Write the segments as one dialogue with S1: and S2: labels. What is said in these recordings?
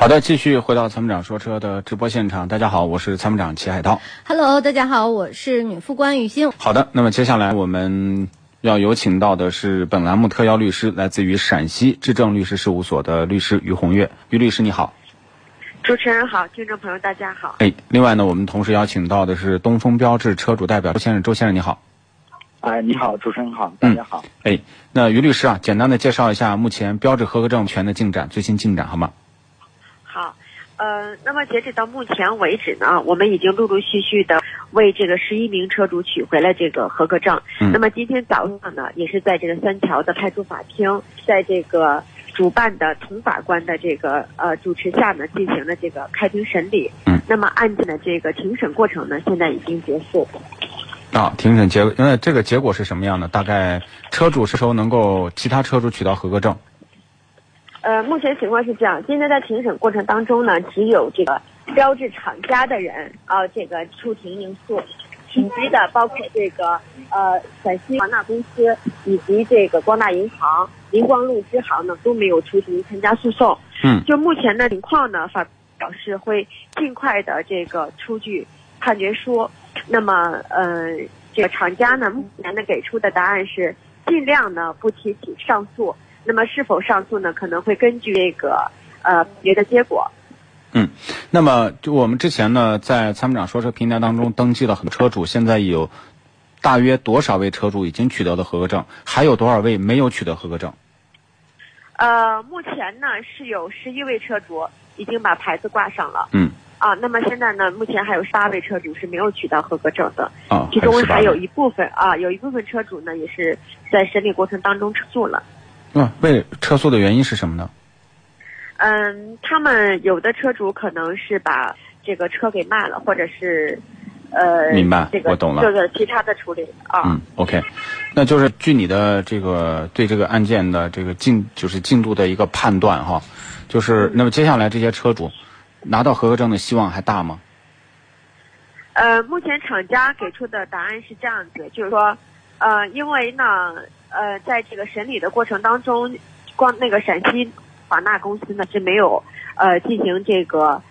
S1: 好的，继续回到参谋长说车的直播现场。大家好，我是参谋长齐海涛。
S2: Hello，大家好，我是女副官雨欣。
S1: 好的，那么接下来我们要有请到的是本栏目特邀律师，来自于陕西智正律师事务所的律师于红月。于律师你好。
S3: 主持人好，听众朋友大家好。
S1: 哎，另外呢，我们同时邀请到的是东风标致车主代表周先生，周先生你好。
S4: 哎，你好，主持人好，大家好。
S1: 哎，那于律师啊，简单的介绍一下目前标致合格证全的进展，最新进展好吗？
S3: 好，呃，那么截止到目前为止呢，我们已经陆陆续续的为这个十一名车主取回了这个合格证。
S1: 嗯
S3: 那么今天早上呢，也是在这个三桥的派出法庭，在这个主办的童法官的这个呃主持下呢，进行了这个开庭审理。
S1: 嗯。
S3: 那么案件的这个庭审过程呢，现在已经结束。
S1: 啊，庭审结，那这个结果是什么样的？大概车主是时候能够其他车主取到合格证？
S3: 呃，目前情况是这样，今天在庭审过程当中呢，只有这个标志厂家的人啊、这个出庭应诉，其余的包括这个呃陕西华纳公司以及这个光大银行、林光路支行呢都没有出庭参加诉讼。
S1: 嗯
S3: 就目前的情况呢，法表示会尽快的这个出具判决书。那么呃，这个厂家呢目前呢给出的答案是尽量呢不提起上诉。那么是否上诉呢？可能会根据这个呃别的结果。
S1: 嗯那么就我们之前呢，在参谋长说车平台当中登记了很多车主，现在有大约多少位车主已经取得了合格证？还有多少位没有取得合格证？
S3: 呃，目前呢是有十一位车主已经把牌子挂上了
S1: 嗯，
S3: 啊。那么现在呢，目前还有十八位车主是没有取到合格证的，
S1: 啊，
S3: 其中还有
S1: 一
S3: 一部分啊，有一部分车主呢也是在审理过程当中撤诉了。
S1: 嗯，为撤诉的原因是什么呢？
S3: 嗯，他们有的车主可能是把这个车给卖了，或者是呃，
S1: 明白
S3: 这个
S1: 我懂了
S3: 就是其他的处理啊。
S1: 嗯，OK，那就是据你的这个对这个案件的这个进就是进度的一个判断哈，就是那么接下来这些车主拿到合格证的希望还大吗？
S3: 呃，目前厂家给出的答案是这样子，就是说，呃，因为呢，呃，在这个审理的过程当中，光那个陕西华纳公司呢是没有呃进行这个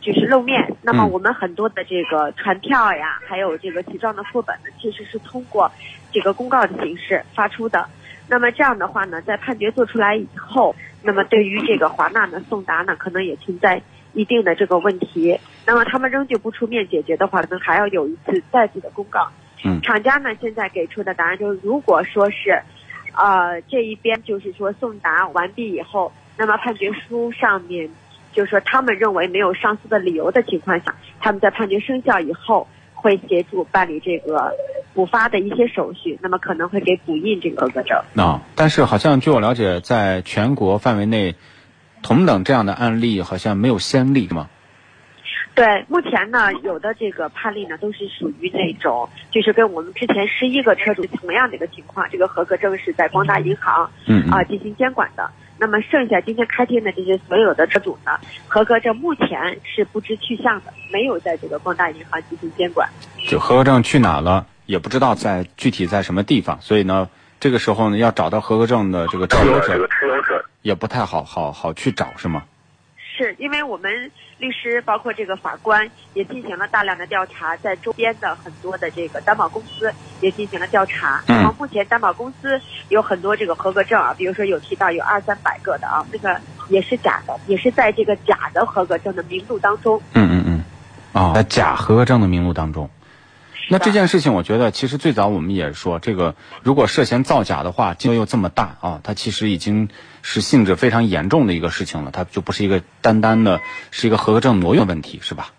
S3: 就是露面。那么我们很多的这个传票呀，还有这个起状的副本呢，其实是通过这个公告的形式发出的。那么这样的话呢，在判决做出来以后，那么对于这个华纳呢送达呢，可能也存在一定的这个问题。那么他们仍旧不出面解决的话，可能还要有一次再次的公告。
S1: 嗯
S3: 厂家呢现在给出的答案就是，如果说是，呃，这一边就是说送达完毕以后，那么判决书上面就是说他们认为没有上诉的理由的情况下，他们在判决生效以后会协助办理这个补发的一些手续，那么可能会给补印这个合格证。
S1: 啊，但是好像据我了解，在全国范围内，同等这样的案例好像没有先例是吗？
S3: 对，目前呢，有的这个判例呢，都是属于那种，就是跟我们之前十一个车主同样的一个情况，这个合格证是在光大银行
S1: 嗯
S3: 啊、
S1: 嗯
S3: 进行监管的。那么剩下今天开庭的这些所有的车主呢，合格证目前是不知去向的，没有在这个光大银行进行监管。
S1: 就合格证去哪了，也不知道在具体在什么地方，所以呢，这个时候呢，要找到合格证的这个持有者
S4: 持有者
S1: 也不太好好好去找，是吗？
S3: 是因为我们律师包括这个法官也进行了大量的调查，在周边的很多的这个担保公司也进行了调查。
S1: 嗯
S3: 然后目前担保公司有很多这个合格证啊，比如说有提到有二三百个的啊，那个也是假的，也是在这个假的合格证的名录当中。
S1: 嗯嗯嗯，啊、在假合格证的名录当中。那这件事情，我觉得其实最早我们也说，这个如果涉嫌造假的话，金额又这么大啊，它其实已经是性质非常严重的一个事情了，它就不是一个单单的是一个合格证挪用问题，是吧？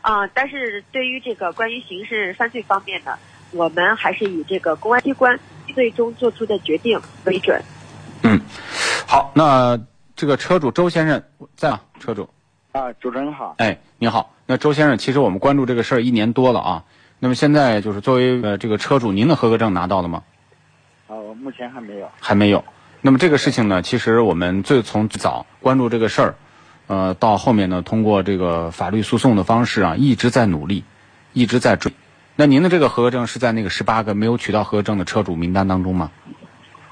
S3: 啊、但是对于这个关于刑事犯罪方面呢，我们还是以这个公安机关最终做出的决定为准。
S1: 嗯好，那这个车主周先生在吗？车主，
S4: 啊，主持人好。
S1: 哎，你好。那周先生，其实我们关注这个事儿一年多了啊。那么现在就是作为呃这个车主，您的合格证拿到了吗？
S4: 啊，我目前还没有。
S1: 还没有。那么这个事情呢，其实我们最从最早关注这个事儿，呃，到后面呢，通过这个法律诉讼的方式啊，一直在努力，一直在追。那您的这个合格证是在那个十八个没有取到合格证的车主名单当中吗？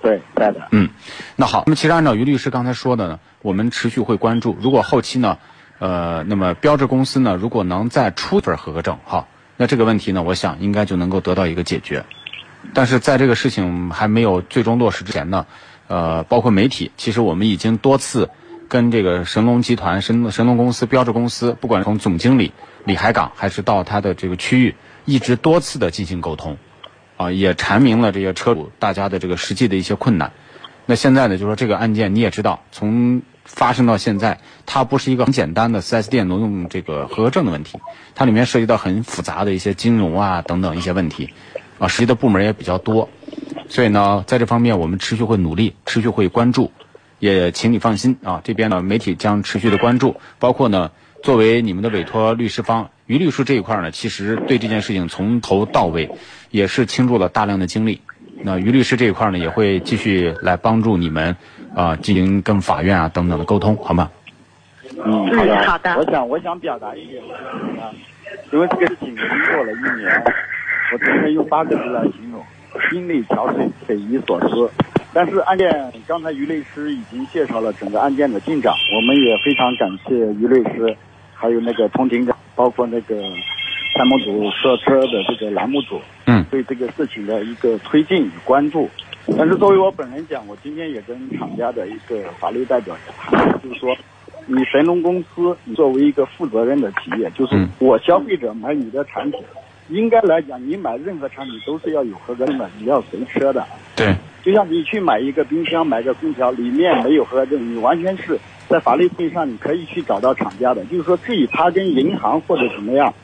S4: 对，在的。
S1: 嗯，那好，那么其实按照于律师刚才说的呢，我们持续会关注。如果后期呢，呃，那么标志公司呢，如果能再出一份合格证，哈，那这个问题呢，我想应该就能够得到一个解决。但是在这个事情还没有最终落实之前呢，呃，包括媒体，其实我们已经多次跟这个神龙集团、神神龙公司、标志公司，不管从总经理李海港，还是到他的这个区域，一直多次的进行沟通，啊，也阐明了这些车主大家的这个实际的一些困难。那现在呢，就说这个案件你也知道，从发生到现在，它不是一个很简单的 4S 店挪用这个合格证的问题，它里面涉及到很复杂的一些金融啊等等一些问题，啊，涉及的部门也比较多，所以呢，在这方面我们持续会努力，持续会关注，也请你放心啊，这边呢媒体将持续的关注，包括呢作为你们的委托律师方，于律师这一块呢，其实对这件事情从头到尾也是倾注了大量的精力。那于律师这一块呢，也会继续来帮助你们啊，进行跟法院啊等等的沟通，好吗？
S4: 嗯，好
S3: 嗯
S4: 的。
S3: 好的
S4: 我想，我想表达一点就是啊，因为这个事情已经过了一年，我只能用八个字来形容：心力憔悴，匪夷所思。但是案件刚才于律师已经介绍了整个案件的进展，我们也非常感谢于律师，还有那个通庭长，包括那个参谋组涉车的这个栏目组，
S1: 嗯
S4: 对这个事情的一个推进与关注。但是作为我本人讲，我今天也跟厂家的一个法律代表也谈，就是说，你神龙公司，你作为一个负责任的企业，就是
S1: 嗯
S4: 我消费者买你的产品，应该来讲，你买任何产品都是要有合格证的，你要随车的。
S1: 对，
S4: 就像你去买一个冰箱、买个空调，里面没有合格证，你完全是在法律意义上你可以去找到厂家的。就是说，至于他跟银行或者怎么样，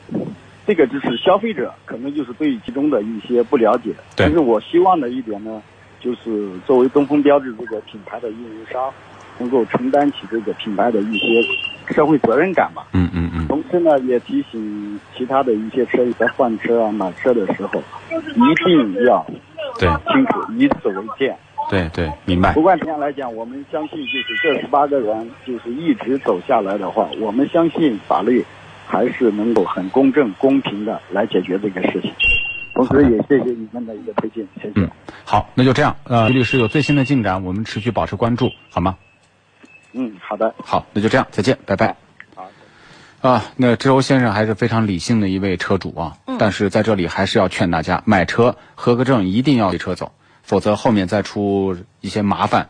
S4: 这个就是消费者可能就是对其中的一些不了解。
S1: 对
S4: 但是我希望的一点呢，就是作为东风标致这个品牌的运营商，能够承担起这个品牌的一些社会责任感吧。
S1: 嗯嗯嗯，
S4: 同时呢，也提醒其他的一些车主在换车啊、买车的时候，一定要
S1: 对
S4: 清楚，以此为鉴。
S1: 对对，明白
S4: 不。管怎样来讲，我们相信就是这十八个人就是一直走下来的话，我们相信法律还是能够很公正、公平的来解决这个事情。同时也谢谢你们的一个推荐，谢谢。
S1: 嗯，好，那就这样。呃，于律师有最新的进展，我们持续保持关注，好吗？
S4: 嗯，好的，
S1: 好，那就这样，再见，拜拜。
S4: 好。
S1: 啊，那周先生还是非常理性的一位车主啊，但是在这里还是要劝大家，买车合格证一定要随车走，否则后面再出一些麻烦，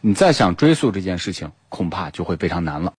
S1: 你再想追溯这件事情，恐怕就会非常难了。